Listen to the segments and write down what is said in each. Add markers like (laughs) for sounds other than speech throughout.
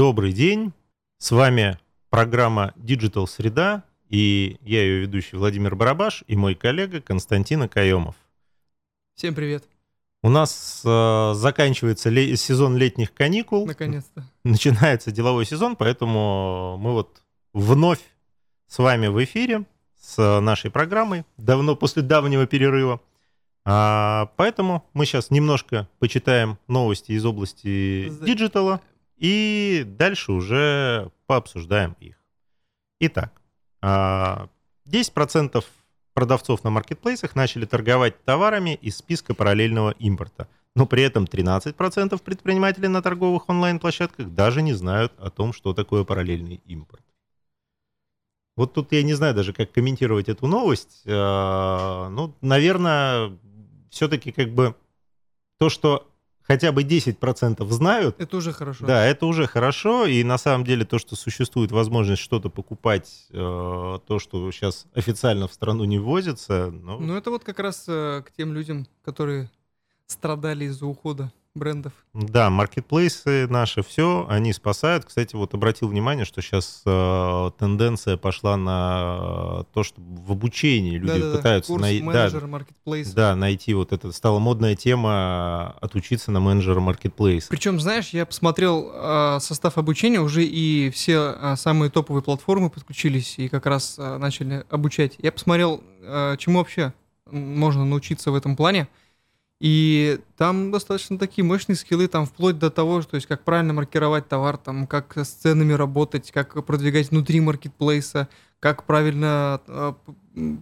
Добрый день. С вами программа Digital Среда, и я ее ведущий Владимир Барабаш и мой коллега Константин Акаемов. Всем привет. У нас э, заканчивается ле- сезон летних каникул. Наконец-то. Начинается деловой сезон, поэтому мы вот вновь с вами в эфире с нашей программой, давно после давнего перерыва. А, поэтому мы сейчас немножко почитаем новости из области digital а и дальше уже пообсуждаем их. Итак, а, 10% продавцов на маркетплейсах начали торговать товарами из списка параллельного импорта. Но при этом 13% предпринимателей на торговых онлайн-площадках даже не знают о том, что такое параллельный импорт. Вот тут я не знаю даже, как комментировать эту новость. А, Ну, наверное, все-таки как бы то, что хотя бы 10% знают, Это уже хорошо. да, это уже хорошо, и на самом деле то, что существует возможность что-то покупать, э, то, что сейчас официально в страну не ввозится, ну, Ну, это вот как раз э, к тем людям, которые страдали из-за ухода брендов. да, маркетплейсы наши, все, они спасают. Кстати, вот обратил внимание, что сейчас э, тенденция пошла на то, что в обучении люди Да-да-да, пытаются Курс най- да, да, найти вот это. Стала модная тема отучиться на менеджера маркетплейса. Причем, знаешь, я посмотрел э, состав обучения, уже и все э, самые топовые платформы подключились и как раз э, начали обучать. Я посмотрел, э, чему вообще можно научиться в этом плане. И там достаточно такие мощные скиллы, там вплоть до того, что, то есть как правильно маркировать товар, там, как с ценами работать, как продвигать внутри маркетплейса, как правильно э,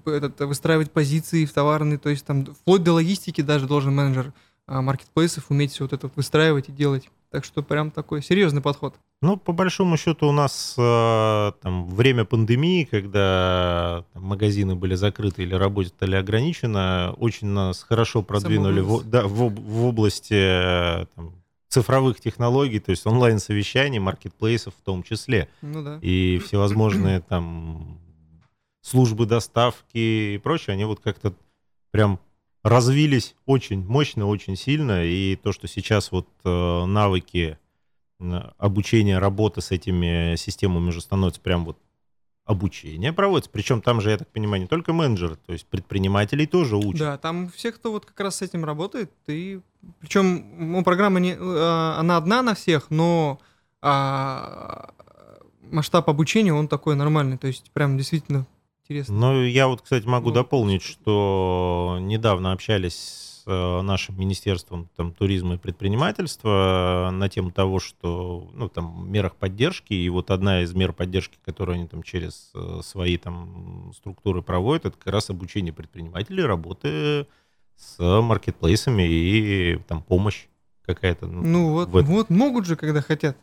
этот, выстраивать позиции в товарные, то есть там вплоть до логистики даже должен менеджер а, маркетплейсов уметь все вот это выстраивать и делать. Так что прям такой серьезный подход. Ну, по большому счету, у нас э, там время пандемии, когда там, магазины были закрыты или работали ограниченно, очень нас хорошо продвинули в, да, в, в области э, там, цифровых технологий, то есть онлайн-совещаний, маркетплейсов в том числе. Ну да. И всевозможные там службы доставки и прочее, они вот как-то прям развились очень мощно, очень сильно. И то, что сейчас вот э, навыки обучения работы с этими системами уже становятся прям вот обучение проводится. Причем там же, я так понимаю, не только менеджеры, то есть предпринимателей тоже учат. Да, там все, кто вот как раз с этим работает, и причем ну, программа не, э, она одна на всех, но а, масштаб обучения он такой нормальный, то есть прям действительно интересно. Ну, я вот, кстати, могу Вот. дополнить, что недавно общались с э, нашим Министерством там, туризма и предпринимательства на тему того, что, ну, там, мерах поддержки, и вот одна из мер поддержки, которую они там через э, свои там структуры проводят, это как раз обучение предпринимателей работы с маркетплейсами и там помощь какая-то. Ну вот, в этом. вот могут же, когда хотят,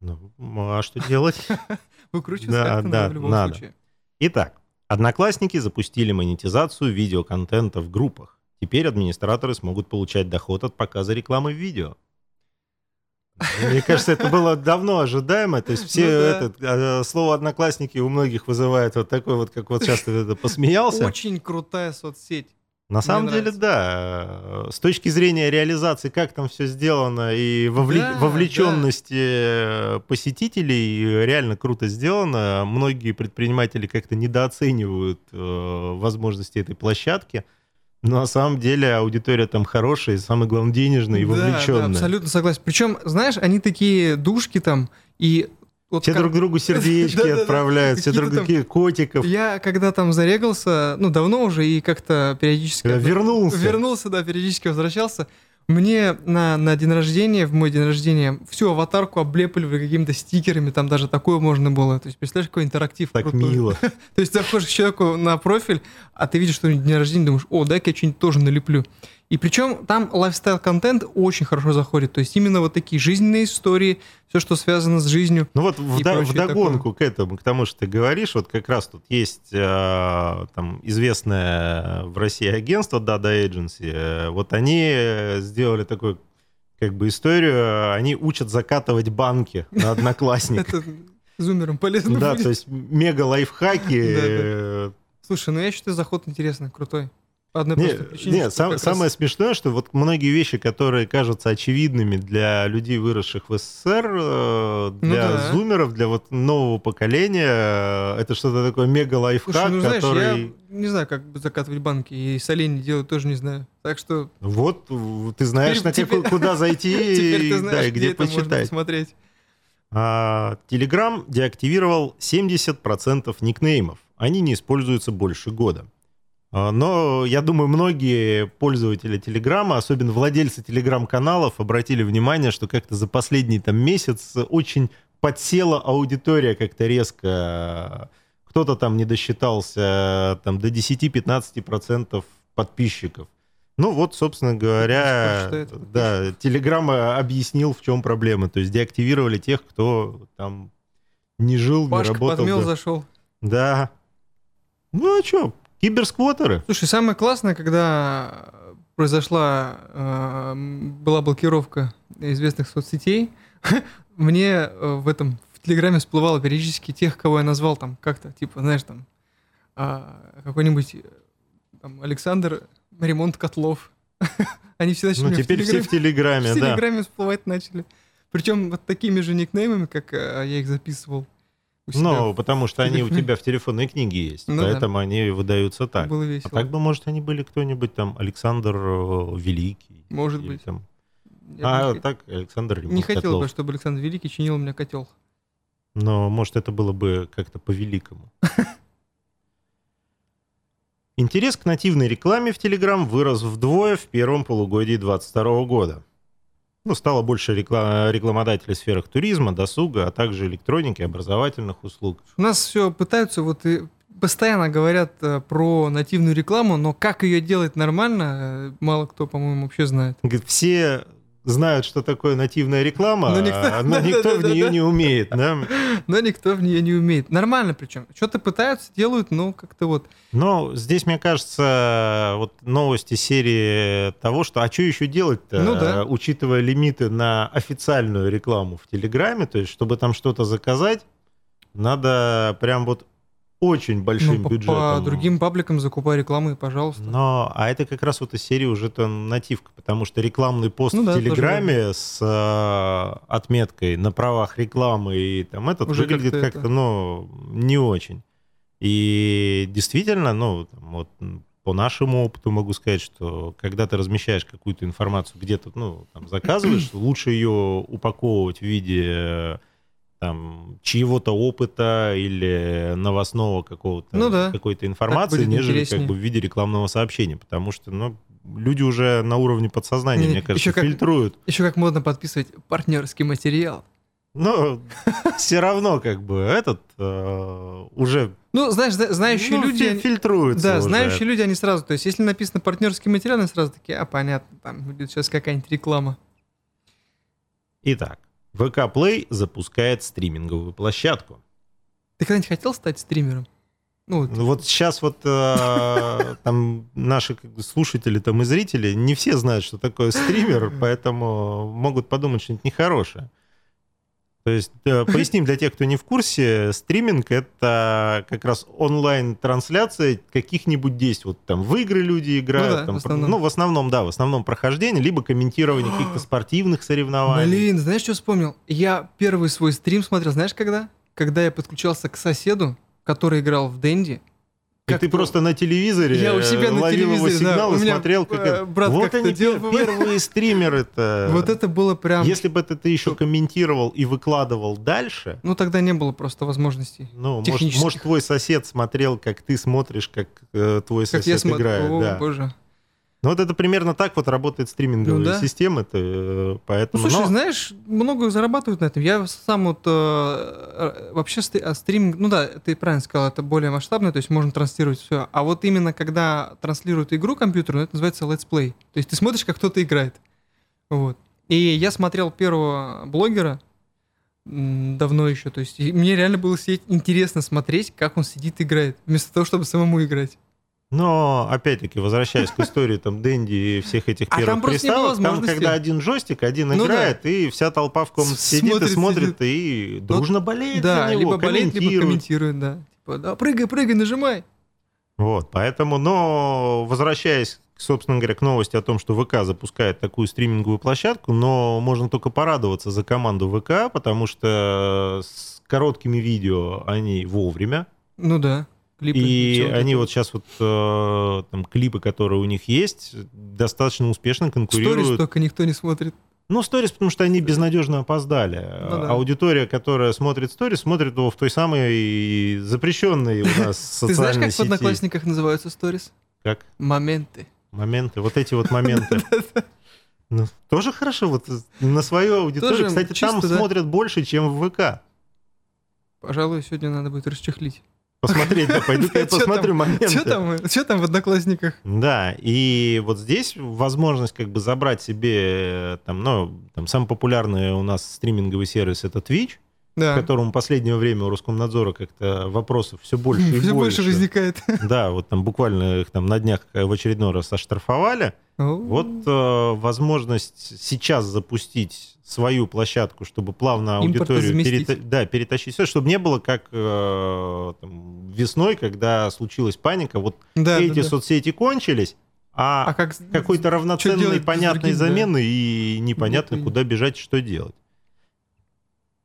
Ну, а что делать? (laughs) выкручиваться Да, как-то да, надо в любом надо. случае. Итак, Одноклассники запустили монетизацию видеоконтента в группах. Теперь администраторы смогут получать доход от показа рекламы в видео. Мне кажется, это было давно ожидаемо. То есть все Ну да. это, э, слово одноклассники у многих вызывает вот такой вот, как вот сейчас ты это посмеялся. Очень крутая соцсеть. На самом деле, нравится. да. С точки зрения реализации, как там все сделано, и вовле- Да, вовлеченности э, посетителей э, реально круто сделано. Многие предприниматели как-то недооценивают э, возможности этой площадки. Но на самом деле аудитория там хорошая, и самое главное, денежная и Да, да, вовлеченная. абсолютно согласен. Причем, знаешь, они такие душки там, и вот все как- друг другу (laughs) сердечки отправляют, все друг другу котиков. Я когда там зарегался, ну, давно уже, и как-то периодически... Вернулся. Вернулся, да, периодически возвращался. Мне на, на день рождения, в мой день рождения, всю аватарку облепливали какими-то стикерами, там даже такое можно было. То есть, представляешь, какой интерактив Так крутой. мило. (laughs) То есть, заходишь к человеку на профиль, а ты видишь, что у него день рождения, думаешь, о, дай-ка я что-нибудь тоже налеплю. И причем там лайфстайл-контент очень хорошо заходит. То есть, именно вот такие жизненные истории, все, что связано с жизнью. Ну вот вда- прочее вдогонку к этому, к тому, что ты говоришь, вот как раз тут есть э, там известное в России агентство Dada Agency. Э, Вот они э, сделали такую как бы историю, они учат закатывать банки на (laughs) одноклассник. Это зумером полезно Да, то есть мега лайфхаки. (laughs) Э, Слушай, ну я считаю, заход интересный, крутой. По одной Не, простой причине, не, что сам- раз- самое смешное, что вот многие вещи, которые кажутся очевидными для людей, выросших в СССР, э, Ну для да. зумеров, для вот нового поколения, э, это что-то такое мега-лайфхак, Слушай, ну знаешь, который... я не знаю, как закатывать банки, и соленье делать тоже не знаю. Так что Вот, в- ты знаешь, Теперь- на теперь- куда зайти (laughs) и ты знаешь, да, и где, почитать. посмотреть. А, Telegram деактивировал 70% никнеймов. Они не используются больше года. А, Но я думаю, многие пользователи Телеграма, особенно владельцы Телеграм-каналов, обратили внимание, что как-то за последний там месяц очень подсела аудитория как-то резко. Кто-то там не досчитался там, до 10-15% подписчиков. Ну вот, собственно говоря, Что это? да, Телеграм объяснил, в чем проблема. То есть деактивировали тех, кто там не жил, не Пашка работал. подмел, да. зашел. Да. Ну а что, киберсквотеры? Слушай, самое классное, когда произошла, э, была блокировка известных соцсетей, (laughs) мне э, в этом, в Телеграме всплывало периодически тех, кого я назвал там как-то, типа, знаешь, там, а, какой-нибудь э, там, Александр Ремонт Котлов. (laughs) Они все начали Ну меня в теперь все в Телеграме, (laughs) в да. Телеграме всплывать начали. Причем вот такими же никнеймами, как э, я их записывал. Ну, потому что они у тебя в телефонной книге есть, Ну да. поэтому они выдаются так. Было А весело. так бы, может, они были кто-нибудь там, Александр э, Великий. Может быть. там- Я бы А хот- так, Александр не хотел бы, чтобы Александр Великий чинил у меня котел. Но, может, это было бы как-то по-великому. (laughs) Интерес к нативной рекламе в Telegram вырос вдвое в первом полугодии 2022 года. Ну, стало больше рекла- рекламодателей в сферах туризма, досуга, а также электроники, образовательных услуг. У нас все пытаются, вот и постоянно говорят э, про нативную рекламу, но как ее делать нормально, э, мало кто, по-моему, вообще знает. Говорит, все знают, что такое нативная реклама, Но никто- а- но (laughs) никто в нее не умеет. да? Но никто в нее не умеет. Нормально причем. Что-то пытаются, делают, но как-то вот. Но здесь, мне кажется, вот новости серии того, что а что еще делать-то, Ну да. учитывая лимиты на официальную рекламу в Телеграме, то есть, чтобы там что-то заказать, надо прям вот очень большим ну, по, бюджетом. по другим пабликам закупай рекламы, пожалуйста. Но, а это как раз вот из серии уже там нативка, потому что рекламный пост Ну в да, Телеграме с э, отметкой на правах рекламы и там этот Уже выглядит как-то это- ну, не очень. И действительно, ну, там вот по нашему опыту могу сказать, что когда ты размещаешь какую-то информацию где-то, ну, там, заказываешь, (clears throat) лучше ее упаковывать в виде там чьего-то опыта или новостного какого-то Ну да. какой-то информации, нежели как интереснее. бы в виде рекламного сообщения, потому что, ну, люди уже на уровне подсознания, Не, мне кажется, ещё как- фильтруют. Еще как модно подписывать партнерский материал. (laughs) Но все равно как бы этот э, уже Ну, знаешь, зна- знающие ну, люди... фи- они- фильтруются Да, уже. знающие люди, они сразу, то есть, если написано партнерский материал, они сразу такие, а, понятно, там будет сейчас какая-нибудь реклама. Итак, ВК Play запускает стриминговую площадку. Ты когда-нибудь хотел стать стримером? Ну, вот, Ну, Вот сейчас вот э, (laughs) там наши слушатели там и зрители не все знают, что такое стример, (laughs) поэтому могут подумать что-нибудь нехорошее. То есть, э, поясним для тех, кто не в курсе, стриминг — это как раз онлайн-трансляция каких-нибудь действий. Вот там в игры люди играют. Ну да, там, в основном. ну, в основном, да, в основном прохождение, либо комментирование каких-то (gasps) спортивных соревнований. Блин, знаешь, что вспомнил? Я первый свой стрим смотрел, знаешь, когда? Когда я подключался к соседу, который играл в Дэнди. И Как ты то- просто на телевизоре Я у себя э, на ловил его телевизоре, да, сигнал у и меня, смотрел, как э, это. брат Вот как-то они делал, пер- (laughs) первые стримеры-то. Вот это было прям... Если бы это ты еще комментировал и выкладывал дальше, Ну, тогда не было просто возможностей. ну, может, может, твой сосед смотрел, как ты смотришь, как э, твой Как я сосед смотрю, играет. о, да. боже. Ну, вот это примерно так вот работает стриминговая Ну да. система, то, э, Ну, поэтому... слушай, но- знаешь, много зарабатывают на этом. Я сам вот э, э, вообще а, стриминг, ну да, ты правильно сказал, это более масштабно, то есть можно транслировать все. А вот именно когда транслируют игру компьютерную, это называется let's play. То есть ты смотришь, как кто-то играет. Вот. И я смотрел первого блогера давно еще, то есть мне реально было интересно смотреть, как он сидит и играет, вместо того, чтобы самому играть. Но, опять-таки, возвращаясь к истории там Дэнди и всех этих А первых там не было приставок, там, когда один джойстик, один Ну да. играет, и вся толпа в комнате С- сидит и смотрит, смотрит, и дружно болеет да, за него, либо болеет, либо комментирует, да. Типа, да, прыгай, прыгай, нажимай. Вот, поэтому, но возвращаясь, собственно говоря, к новости о том, что ВК запускает такую стриминговую площадку, но можно только порадоваться за команду ВК, потому что с короткими видео они вовремя. Ну да. Клипы, и они вот сейчас вот э, там клипы, которые у них есть, достаточно успешно конкурируют. Сторис только никто не смотрит. Ну, сторис, потому что они безнадежно опоздали. Ну, да. Аудитория, которая смотрит сторис, смотрит его в той самой запрещенной у нас социальной (laughs) Ты знаешь, как сети. в Одноклассниках называются сторис? Как? Моменты. Моменты, вот эти вот моменты. (laughs) Ну, тоже хорошо, вот на свою аудиторию. Кстати, там смотрят больше, чем в ВК. Пожалуй, сегодня надо будет расчехлить. Посмотреть, да, пойду-ка я посмотрю моменты. Что там, в Одноклассниках? Да, и вот здесь возможность как бы забрать себе, там, ну, там, самый популярный у нас стриминговый сервис — это Twitch, да. к которому в последнее время у Роскомнадзора как-то вопросов все больше и (laughs) все больше. больше возникает. (laughs) Да, вот там буквально их там на днях в очередной раз оштрафовали. Вот э, возможность сейчас запустить свою площадку, чтобы плавно аудиторию перета... да, перетащить все, чтобы не было как э, там, весной, когда случилась паника. Вот да, эти да, да. соцсети кончились, а, а как, какой-то равноценной, понятной замены да. и непонятно, Нет, куда бежать, что делать.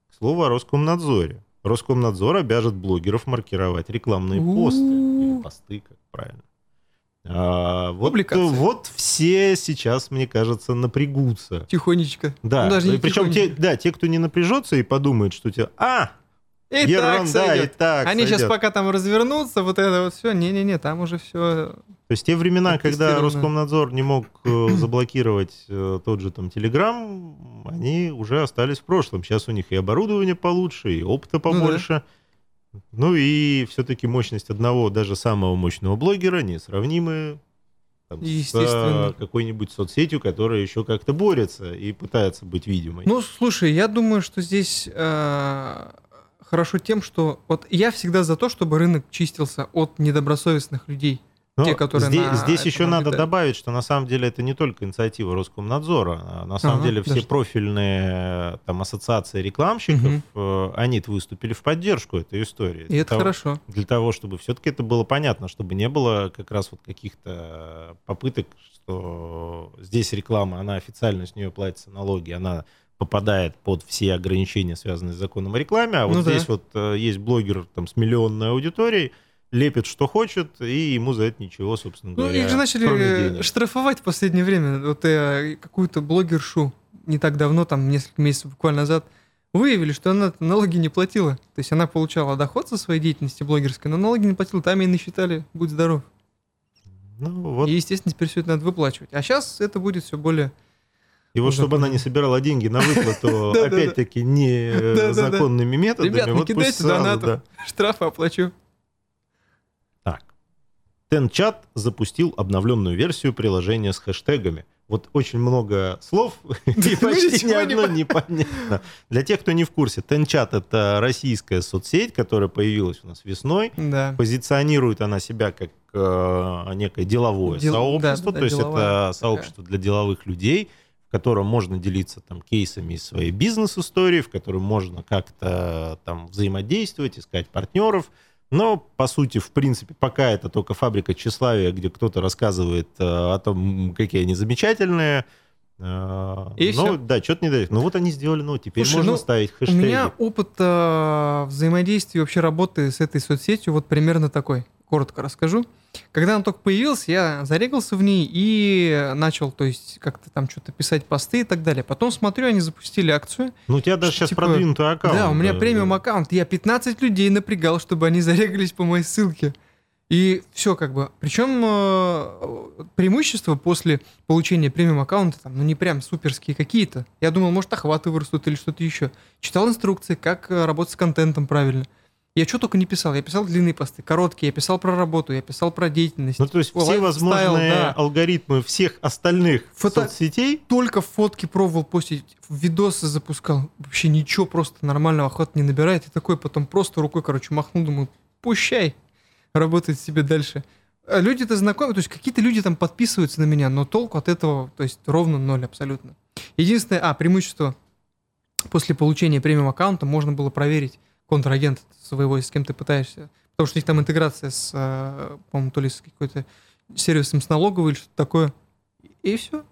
К слову о Роскомнадзоре. Роскомнадзор обяжет блогеров маркировать рекламные посты. Или посты, как правильно. А, вот, вот все сейчас, мне кажется, напрягутся. Тихонечко. Да, ну, даже не причем те, да, те, кто не напряжется и подумает, что тебе, а, и ерунда, так и так Они сойдет. сейчас пока там развернутся, вот это вот все, не-не-не, там уже все... То есть те времена, когда Роскомнадзор не мог э, (clears throat) заблокировать э, тот же там Телеграм, они уже остались в прошлом. Сейчас у них и оборудование получше, и опыта побольше. Ну, да. Ну и все-таки мощность одного, даже самого мощного блогера несравнимы там, с какой-нибудь соцсетью, которая еще как-то борется и пытается быть видимой. Ну, слушай, я думаю, что здесь э, хорошо тем, что вот я всегда за то, чтобы рынок чистился от недобросовестных людей. Но те, которые здесь, на здесь еще надо добавить, что на самом деле это не только инициатива Роскомнадзора. А на самом ага, деле все профильные там, ассоциации рекламщиков, угу. они выступили в поддержку этой истории. И это того, хорошо. Для того, чтобы все-таки это было понятно, чтобы не было как раз вот каких-то попыток, что здесь реклама, она официально с нее платятся налоги, она попадает под все ограничения, связанные с законом о рекламе, а вот ну, здесь да. вот э, есть блогер там, с миллионной аудиторией, лепит, что хочет, и ему за это ничего, собственно говоря. Ну, их же начали штрафовать в последнее время. Вот я какую-то блогершу не так давно, там несколько месяцев буквально назад, выявили, что она налоги не платила. То есть она получала доход со своей деятельности блогерской, но налоги не платила, там ей насчитали, будь здоров. Ну, вот. И, естественно, теперь все это надо выплачивать. А сейчас это будет все более... И вот чтобы она не собирала деньги на выплату, (laughs) опять-таки, незаконными методами. Ребят, не кидайте донатов, штрафы оплачу. TenChat запустил обновленную версию приложения с хэштегами. Вот очень много слов, (laughs) и почти ни одно непонятно. Для тех, кто не в курсе, TenChat — это российская соцсеть, которая появилась у нас весной. Позиционирует она себя как э, некое деловое Дел... сообщество, то есть это сообщество для деловых людей, в котором можно делиться там кейсами из своей бизнес-истории, в котором можно как-то там взаимодействовать, искать партнеров — но, по сути, в принципе, пока это только фабрика тщеславия, где кто-то рассказывает э, о том, какие они замечательные. Э, и ну, все. да, что-то не дает. Ну, вот они сделали, ну, теперь Слушай, можно ну, ставить хэштеги. У меня опыт э, взаимодействия, вообще работы с этой соцсетью вот примерно такой. Коротко расскажу. Когда он только появился, я зарегался в ней и начал, то есть, как-то там что-то писать посты и так далее. Потом смотрю, они запустили акцию. Ну, у тебя даже сейчас типа, продвинутый аккаунт. Да, у меня да, премиум да. аккаунт. Я 15 людей напрягал, чтобы они (laughs) зарегались по моей ссылке. И все как бы. Причем э, преимущества после получения премиум аккаунта, там, ну не прям суперские какие-то. Я думал, может, охваты вырастут или что-то еще. Читал инструкции, как э, работать с контентом правильно. Я что только не писал. Я писал длинные посты, короткие, я писал про работу, я писал про деятельность. Ну, то есть все возможные да. алгоритмы всех остальных Фото... соцсетей? Только фотки пробовал постить, видосы запускал. Вообще ничего, просто нормального охвата не набирает. И такой потом просто рукой, короче, махнул, думаю, пущай, работает себе дальше. А люди-то знакомы, то есть какие-то люди там подписываются на меня, но толку от этого, то есть ровно ноль абсолютно. Единственное, а, преимущество после получения премиум аккаунта можно было проверить контрагент своего, с кем ты пытаешься Потому что у них там интеграция с, э, по-моему, то ли с какой-то сервисом с налоговой или что-то такое. И все.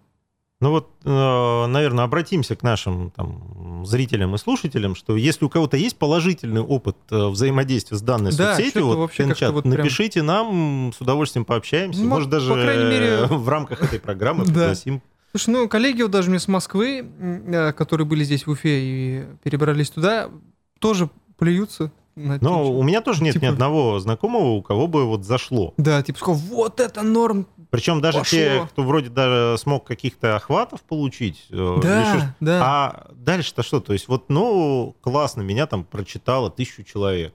Ну вот, э, наверное, обратимся к нашим там, зрителям и слушателям, что если у кого-то есть положительный опыт э, взаимодействия с данной Да, соцсетью, вот, чат, вот прям- напишите нам, с удовольствием пообщаемся. Ну, Может, даже по крайней мере- в рамках этой программы (laughs) пригласим. Слушай, ну, коллеги вот даже мне с Москвы, которые были здесь в Уфе и перебрались туда, тоже плюются. на Но тем, у меня тоже нет ни Типа- одного знакомого, у кого бы вот зашло. Да, типа, вот это норм. Причем даже Пошло. те, кто вроде даже смог каких-то охватов получить, э, или еще Да, да. А дальше-то что? То есть вот, ну, классно, меня там прочитало тысячу человек.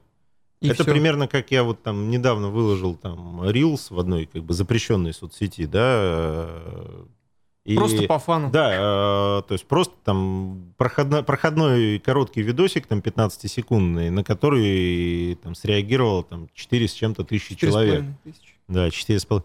И Это всё. примерно как я вот там недавно выложил там Reels в одной как бы запрещенной соцсети, да. И- Просто по фану. Да, э, то есть просто там проходной, проходной короткий видосик, там 15-секундный, на который там среагировало там 4 с чем-то тысячи человек. половиной тысячи. Да, 4,5.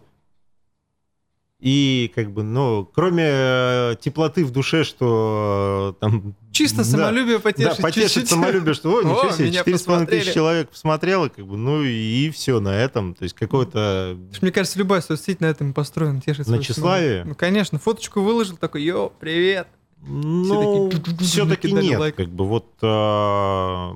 И как бы, ну, кроме э, теплоты в душе, что э, там... Чисто да, самолюбие Да, потешить потешит чуть-чуть. самолюбие, что, ой, (laughs) ничего О, себе, меня 4,5 посмотрели. тысяч человек посмотрело, как бы, ну и все на этом. То есть что, Мне кажется, любая соцсеть на этом построена, тешит На тщеславие? Ну, конечно, фоточку выложил, такой, йо, привет. Ну, все-таки накидали нет. лайк. Как бы вот э,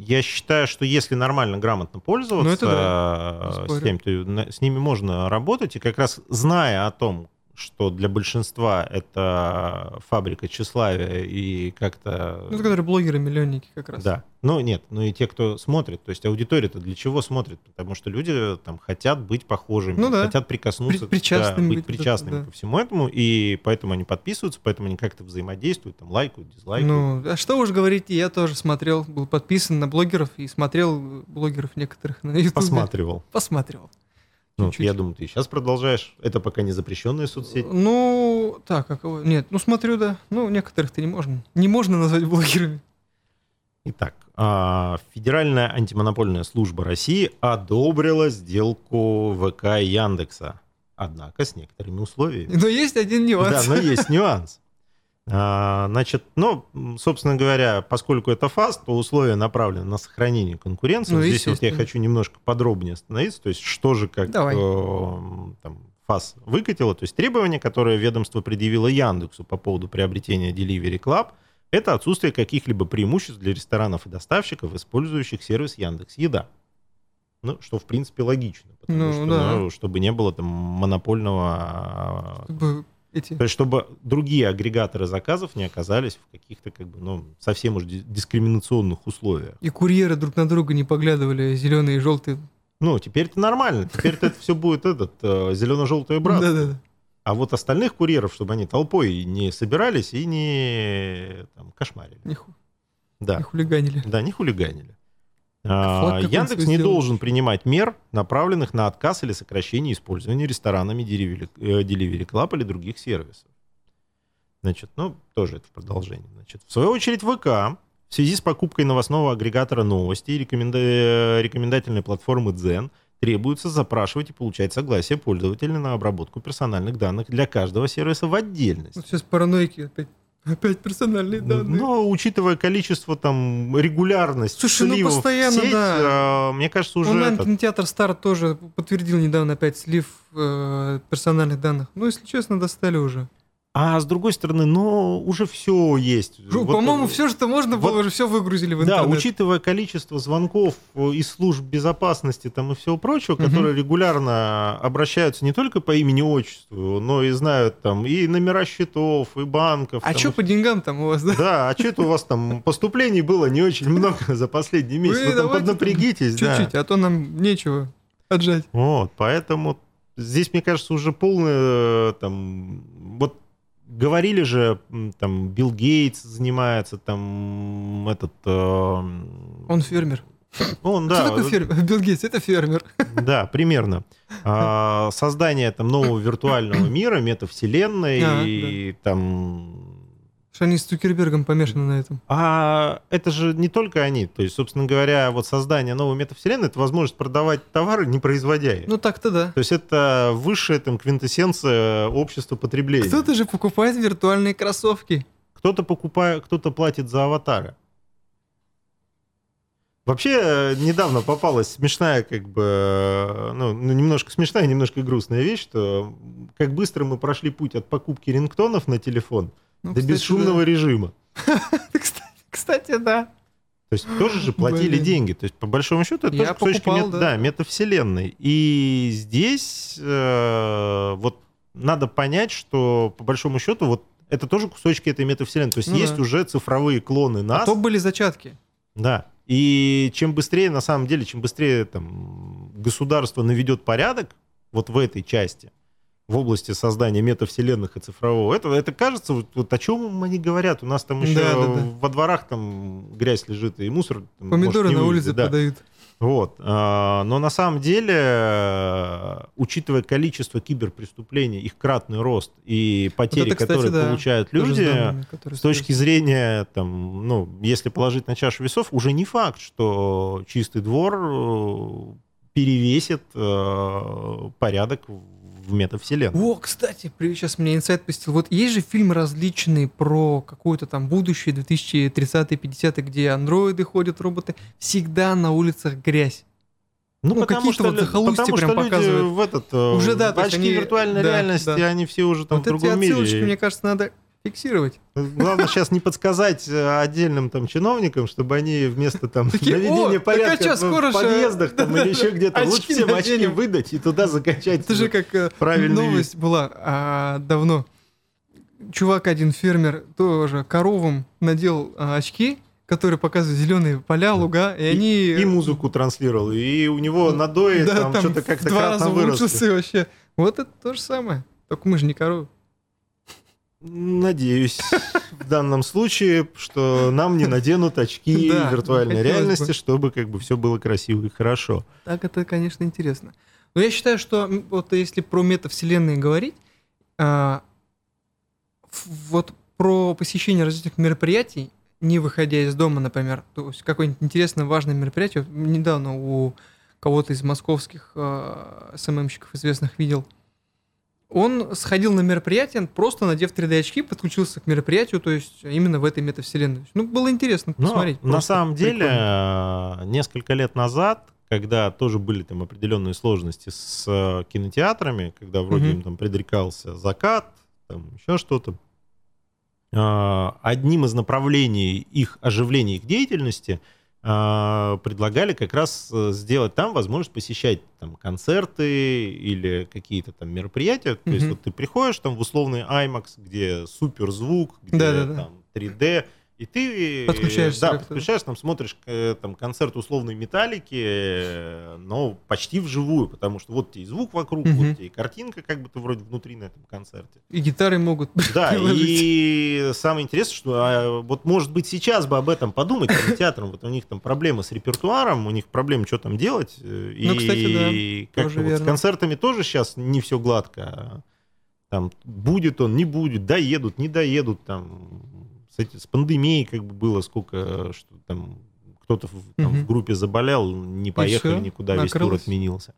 я считаю, что если нормально, грамотно пользоваться Ну, да, э, с тем, то с ними можно работать. И как раз зная о том, что для большинства это фабрика тщеславия и как-то... Ну, это которые блогеры-миллионники как раз. Да. Ну, нет, ну и те, кто смотрит. То есть аудитория-то для чего смотрит? Потому что люди там хотят быть похожими, Ну да. хотят прикоснуться, При- причастными да, быть причастными да. ко всему этому, и поэтому они подписываются, поэтому они как-то взаимодействуют, там, лайкают, дизлайкают. Ну, а что уж говорить, я тоже смотрел, был подписан на блогеров и смотрел блогеров некоторых на YouTube. Посматривал. Посматривал. Ну, Чуть-чуть. я думаю, ты сейчас продолжаешь. Это пока не запрещенная соцсеть. Ну, так, как его- Нет, ну смотрю, да. Ну, некоторых-то не можно. Не можно назвать блогерами. Итак, а, Федеральная антимонопольная служба России одобрила сделку ВК и Яндекса. Однако с некоторыми условиями. Но есть один нюанс. Да, но есть нюанс. А, Значит, ну, собственно говоря, поскольку это ФАС, то условия направлены на сохранение конкуренции. Ну, Здесь вот я хочу немножко подробнее остановиться. То есть, что же как Давай. э, там, ФАС выкатило. То есть, требования, которые ведомство предъявило Яндексу по поводу приобретения Delivery Club, это отсутствие каких-либо преимуществ для ресторанов и доставщиков, использующих сервис Яндекс Еда. Ну, что, в принципе, логично. Потому Ну, что, да. ну, чтобы не было там монопольного Как бы эти... то есть, чтобы другие агрегаторы заказов не оказались в каких-то, как бы, ну, совсем уж ди- дискриминационных условиях. И курьеры друг на друга не поглядывали, зеленые и желтые. Ну, теперь это нормально. Теперь это все будет этот зелено-желтый брат. Да-да-да. А вот остальных курьеров, чтобы они толпой не собирались и не там, кошмарили. Не, ху- Да. не хулиганили. Да, не хулиганили. А, Флаг какой Яндекс не сделал. должен принимать мер, направленных на отказ или сокращение использования ресторанами Delivery, э, Delivery Club или других сервисов. Значит, ну, тоже это в продолжении. Значит, в свою очередь, ВК в связи с покупкой новостного агрегатора новости и рекоменда- э, рекомендательной платформы Zen требуется запрашивать и получать согласие пользователя на обработку персональных данных для каждого сервиса в отдельности. Вот сейчас параноики опять. Опять персональные данные. Но учитывая количество там регулярность Слушай, ну, сливов в постоянно, сеть, да. э, мне кажется, уже этот- Онлайн-кинотеатр Старт тоже подтвердил недавно опять слив э, персональных данных. Ну, если честно, достали уже. А с другой стороны, ну, уже все есть. Жу, Вот, По-моему, э, все, что можно было, вот- уже все выгрузили в Да, интернет. учитывая количество звонков э, из служб безопасности там и всего прочего, Мгм. которые регулярно обращаются не только по имени-отчеству, но и знают там и номера счетов, и банков. А там, что и по деньгам там у вас, да? Да, а что это у вас там поступлений было не очень (laughs) много за последний месяц? Вы там поднапрягитесь, да. Чуть-чуть, а то нам нечего отжать. Вот, поэтому здесь, мне кажется, уже полное там вот говорили же там Билл Гейтс занимается там этот э, Он фермер. он Что да такое вот- фермер? Билл Гейтс, это фермер. да примерно А, создание там нового виртуального мира метавселенной (laughs) А, и там Что они с Цукербергом помешаны на этом. А это же не только они. То есть, собственно говоря, вот создание новой метавселенной — это возможность продавать товары, не производя их. Ну так-то да. То есть это высшая там квинтэссенция общества потребления. Кто-то же покупает виртуальные кроссовки. Кто-то покупает, кто-то платит за аватары. Вообще, э, недавно попалась смешная, как бы, э, ну, ну, немножко смешная, немножко грустная вещь, что как быстро мы прошли путь от покупки рингтонов на телефон Ну, до кстати, бесшумного режима. да. (laughs) Кстати, Кстати, да. То есть тоже же платили Блин. деньги. То есть, по большому счету, это Я тоже кусочки покупал, мет- да. да, метавселенной. И здесь э, вот надо понять, что по большому счету вот это тоже кусочки этой метавселенной. То есть Ну есть да. уже цифровые клоны А нас. то были зачатки. Да. И чем быстрее, на самом деле, чем быстрее там, государство наведет порядок вот в этой части, в области создания метавселенных и цифрового, это, это кажется, вот, вот о чем они говорят. У нас там еще Да, да, да. во дворах там грязь лежит и мусор. Помидоры может, на улице да. продают. Вот. А, Но на самом деле, учитывая количество киберпреступлений, их кратный рост и потери, это, кстати, которые да. получают люди, данными, которые с точки зрения, там, ну, если положить на чашу весов, уже не факт, что чистый двор э, перевесит э, порядок в метавселенной. О, кстати, при- сейчас мне инсайт посетил. Вот есть же фильмы различные про какое-то там будущее, 2030-50, где андроиды ходят, роботы. Всегда на улицах грязь. ну, какие-то вот лю- захолустья потому прям что люди показывают. в этот э, Уже, да, в очки они- виртуальной да, реальности, да. они все уже там вот в эти другом отсылочки, мире. мне кажется, надо фиксировать. Главное сейчас не подсказать э, отдельным там чиновникам, чтобы они вместо там Такие, наведения «О, так а порядка чё, в- подъездах там (laughs) или еще где-то лучше всем очки наденем». выдать и туда закачать. Это же как э, Правильный новость была а, давно. Чувак один, фермер, тоже коровам надел а, очки, которые показывают зеленые поля, луга, и, они... и музыку транслировал, и у него надои Да, там, там что-то как-то кратно выросли. вообще. Вот это то же самое. Только мы же не коровы. Надеюсь, в данном случае, что нам не наденут очки (laughs) Да, виртуальной реальности, бы. чтобы как бы все было красиво и хорошо. Так это, конечно, интересно. Но я считаю, что вот если про метавселенные говорить, а, вот про посещение различных мероприятий, не выходя из дома, например, то есть какое-нибудь интересное, важное мероприятие, вот недавно у кого-то из московских а, СММщиков известных видел, он сходил на мероприятие, просто надев 3D-очки, подключился к мероприятию, то есть именно в этой метавселенной. Ну, было интересно Но посмотреть. на просто самом деле, прикольно. э, несколько лет назад, когда тоже были там определенные сложности с э, кинотеатрами, когда вроде Мгм. им там предрекался закат, там еще что-то, э, одним из направлений их оживления их деятельности предлагали как раз э, сделать там возможность посещать там концерты или какие-то там мероприятия. То есть вот ты приходишь там в условный IMAX, где супер звук, где Да-да-да. там 3D, и ты Подключаешься да, подключаешь, там смотришь э, там концерт условной металлики, э, но почти вживую, потому что вот тебе и звук вокруг, Мгм. вот тебе и картинка, как бы ты вроде внутри на этом концерте. И гитары могут (laughs) Да, приложить. и самое интересное, что а, вот может быть сейчас бы об этом подумать кинотеатрам, вот у них там проблемы с репертуаром, у них проблемы, что там делать. э, Ну, и кстати, да, как тоже вот с концертами тоже сейчас не все гладко. а Там будет он, не будет, доедут, не доедут, там с, эти- с пандемией как бы было сколько, что там кто-то в, там, Мгм. в группе заболел, не поехали всё, никуда, весь тур накрылось. отменился.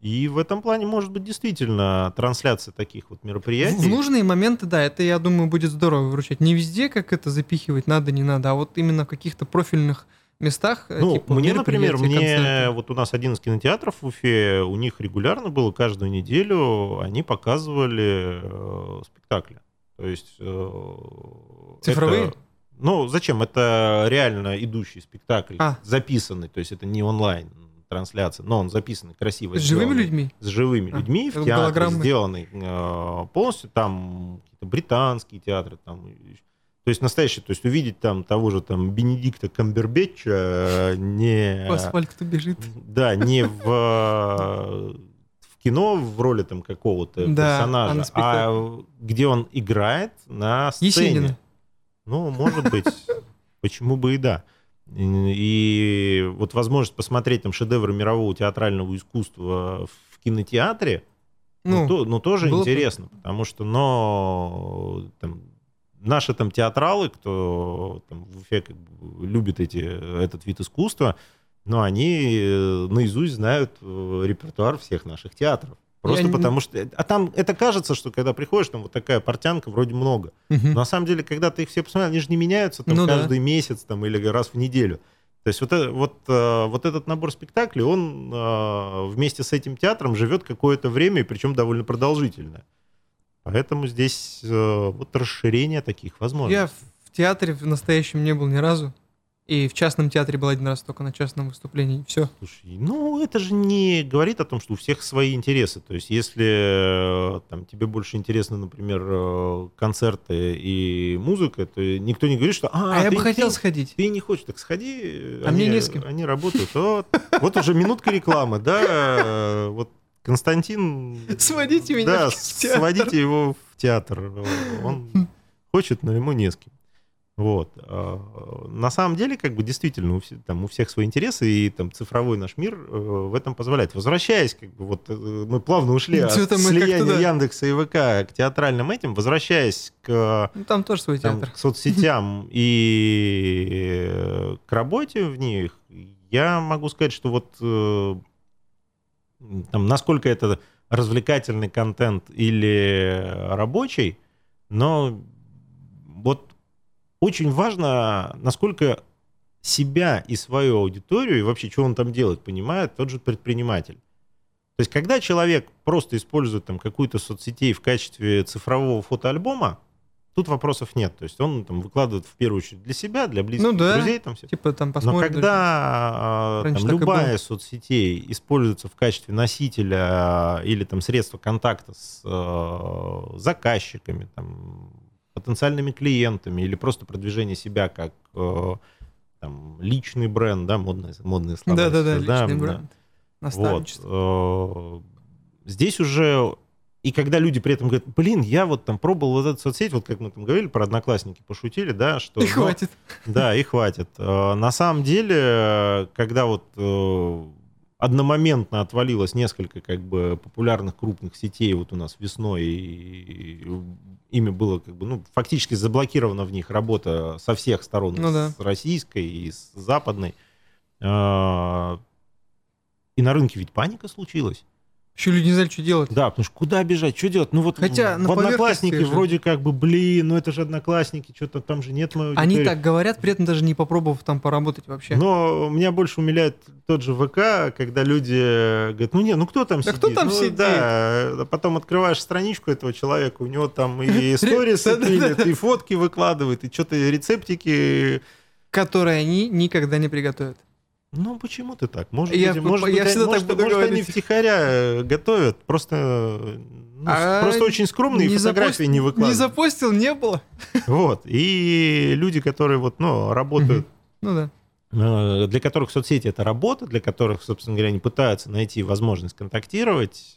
И в этом плане может быть действительно трансляция таких вот мероприятий. В нужные моменты, да, это, я думаю, будет здорово выручать. Не везде, как это запихивать надо, не надо, а вот именно в каких-то профильных местах. э, Ну, типа мне, например, мне концерты. вот у нас один из кинотеатров в Уфе, у них регулярно было каждую неделю, они показывали э, спектакли. То есть... э, Цифровые? это- ну, зачем? Это реально идущий спектакль, А. записанный, то есть это не онлайн трансляция, но он записанный, красиво С живыми людьми? С живыми А, людьми в театре, голограммы. сделанный э, полностью, там британские театры, там то есть настоящий, то есть увидеть там того же там Бенедикта Камбербэтча э, не... По асфальту бежит. Да, не в (laughs) кино в роли там какого-то Да, персонажа, на а, где он играет на сцене. Есенина. Ну, может быть, почему бы и да. И, вот возможность посмотреть там шедевры мирового театрального искусства в кинотеатре, ну, Ну, то- ну, тоже было бы. интересно, потому что, но там, наши там театралы, кто там, в Уфе как бы любит эти, этот вид искусства, но они э, наизусть знают э, репертуар всех наших театров. Просто Я потому что... А там это кажется, что когда приходишь, там вот такая портянка вроде много. мгм. Но на самом деле, когда ты их все посмотрел, они же не меняются там Ну да. каждый месяц там, или раз в неделю. То есть вот, э- вот, вот этот набор спектаклей, он вместе с этим театром живет какое-то время, и причем довольно продолжительное. Поэтому здесь вот расширение таких Я возможностей. в театре в настоящем не был ни разу. И в частном театре был один раз только на частном выступлении. Все. Слушай, ну это же не говорит о том, что у всех свои интересы. То есть если э, там, тебе больше интересны, например, э, концерты и музыка, то никто не говорит, что А, а, я ты, бы хотел ты- сходить. ты не хочешь, так сходи. А они, мне не с кем. Они работают. Вот, вот уже минутка рекламы, да. Вот Константин... Сводите меня Да, в театр. сводите его в театр. Он хочет, но ему не с кем. Вот. А, На самом деле, как бы действительно, у, все- там, у всех свои интересы, и там цифровой наш мир э, в этом позволяет. Возвращаясь, как бы, вот э, мы плавно ушли от Что-то мы слияния да. Яндекса и ВК к театральным этим, возвращаясь к Ну, там тоже свой там, театр. к соцсетям и э, к работе в них, я могу сказать, что вот там, насколько это развлекательный контент или рабочий, но вот очень важно, насколько себя и свою аудиторию, и вообще, что он там делает, понимает тот же предприниматель. То есть, когда человек просто использует там какую-то соцсетей в качестве цифрового фотоальбома, тут вопросов нет. То есть он там выкладывает в первую очередь для себя, для близких Ну да. друзей, там все. Типа там Но когда а, там, любая соцсетей используется в качестве носителя или там средства контакта с э, заказчиками, там, потенциальными клиентами или просто продвижение себя как э, там, личный бренд, да, модные, модные слова. Да-да-да, личный да. бренд. Наставничество. Вот. э, Здесь уже... И когда люди при этом говорят, блин, я вот там пробовал вот эту соцсеть, вот как мы там говорили про одноклассники, пошутили, да, что... И ну, хватит. да, и хватит. Э, На самом деле, когда вот одномоментно отвалилось несколько как бы популярных крупных сетей вот у нас весной, и ими было как бы, ну, фактически заблокирована в них работа со всех сторон, Ну и да. с российской и с западной. Э, И на рынке ведь паника случилась. Еще люди не знали, что делать. Да, потому что куда бежать, что делать? Ну вот Хотя в на Одноклассники вроде как бы, блин, ну это же Одноклассники, что-то там же нет моей Они так говорят, при этом даже не попробовав там поработать вообще. Но меня больше умиляет тот же ВК, когда люди говорят, ну не, ну кто там Да сидит? кто там Ну сидит? Да, а потом открываешь страничку этого человека, у него там и пилит, и фотки выкладывает, и что-то рецептики. Которые они никогда не приготовят. Ну почему ты так? Может Я быть, может я быть, всегда может, так буду может, они втихаря э, готовят, просто, э, ну, А просто очень скромные, Не фотографии запост- не выкладывают. Не запостил, не было. Вот. И люди, которые вот, ну, работают Ну да. э, для которых соцсети это работа, для которых, собственно говоря, они пытаются найти возможность контактировать,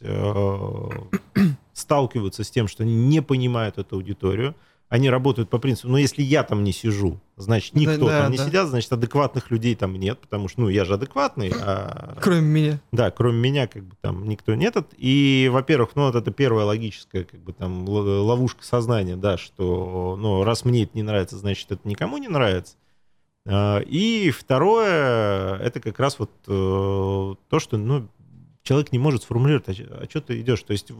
сталкиваются с тем, что они не понимают эту аудиторию. Они работают по принципу, ну, если я там не сижу, значит, никто да, там не да. сидят, значит, адекватных людей там нет, потому что, ну, я же адекватный, а (clears throat) Кроме меня. да, кроме меня, как бы там никто не этот. И, во-первых, ну, вот это первая логическая, как бы там, ловушка сознания, да, что, ну, раз мне это не нравится, значит, это никому не нравится. А, И второе, это как раз вот э, то, что, ну, человек не может сформулировать, а, а что ты идешь. То есть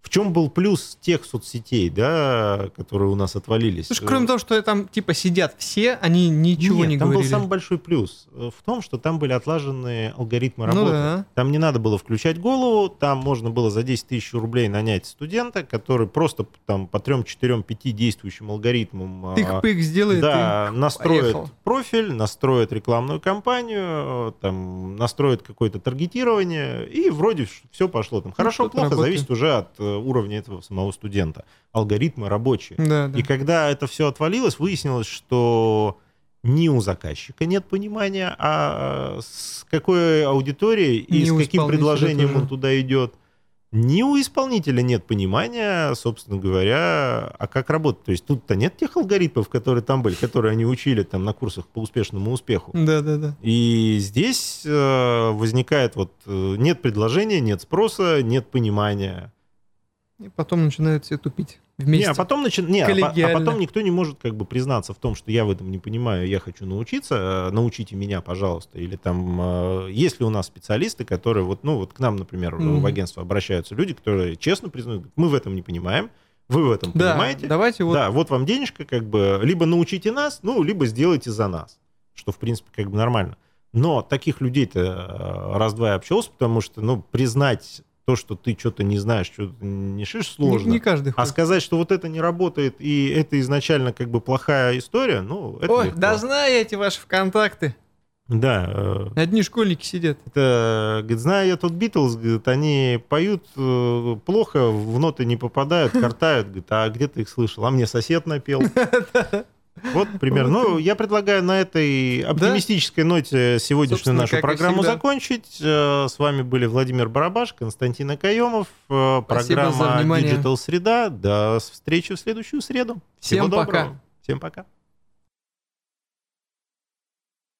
в, чем был плюс тех соцсетей, да, которые у нас отвалились? Слушай, кроме того, что там типа сидят все, они ничего Нет, не там говорили. был самый большой плюс э, в том, что там были отлажены алгоритмы Ну работы. да. Там не надо было включать голову, там можно было за 10 тысяч рублей нанять студента, который просто там по 3, 4, 5 действующим алгоритмам а, Тык-пык сделает. да, настроит поехал. профиль, настроит рекламную кампанию, там, настроит какое-то таргетирование, и вроде все пошло. Там, Ну, хорошо, что-то плохо, работает. зависит уже от э, уровня этого самого студента. Алгоритмы рабочие. и... Да, да. И когда это все отвалилось, выяснилось, что ни у заказчика нет понимания, а с какой аудиторией и Ни с каким предложением тоже. он туда идет. Ни у исполнителя нет понимания, собственно говоря, а как работать. То есть тут-то нет тех алгоритмов, которые там были, которые они учили там на курсах по успешному успеху. Да, да, да. И здесь э, возникает вот э, нет предложения, нет спроса, нет понимания. И потом начинают все тупить вместе. Не, а потом, начи- не, а а потом никто не может как бы признаться в том, что я в этом не понимаю, я хочу научиться, э, научите меня, пожалуйста. Или там, э, есть ли у нас специалисты, которые вот, ну вот к нам, например, Мгм. в агентство обращаются люди, которые честно признают, мы в этом не понимаем, вы в этом Да, понимаете. давайте вот Да, вот вам денежка, как бы, либо научите нас, ну, либо сделайте за нас. что, в принципе, как бы нормально. Но таких людей-то э, раз-два и общался, потому что, ну, признать то, что ты что-то не знаешь, что-то не шиш, сложно. Не, не каждый А хочет. сказать, что вот это не работает, и это изначально как бы плохая история, ну, это Ой, легко. да знаю я эти ваши ВКонтакты. Да, э, Одни школьники сидят. это, говорит, знаю я тут Битлз, говорит, они поют э, плохо, в ноты не попадают, (laughs) картают, говорит, а где ты их слышал? А мне сосед напел. (laughs) Вот примерно. Ну, я предлагаю на этой оптимистической ноте сегодняшнюю Собственно, нашу программу закончить. Э, С вами были Владимир Барабаш, Константин Акаемов, э, программа. Digital Среда. До встречи в следующую среду. Всем Всего пока. доброго. Всем пока.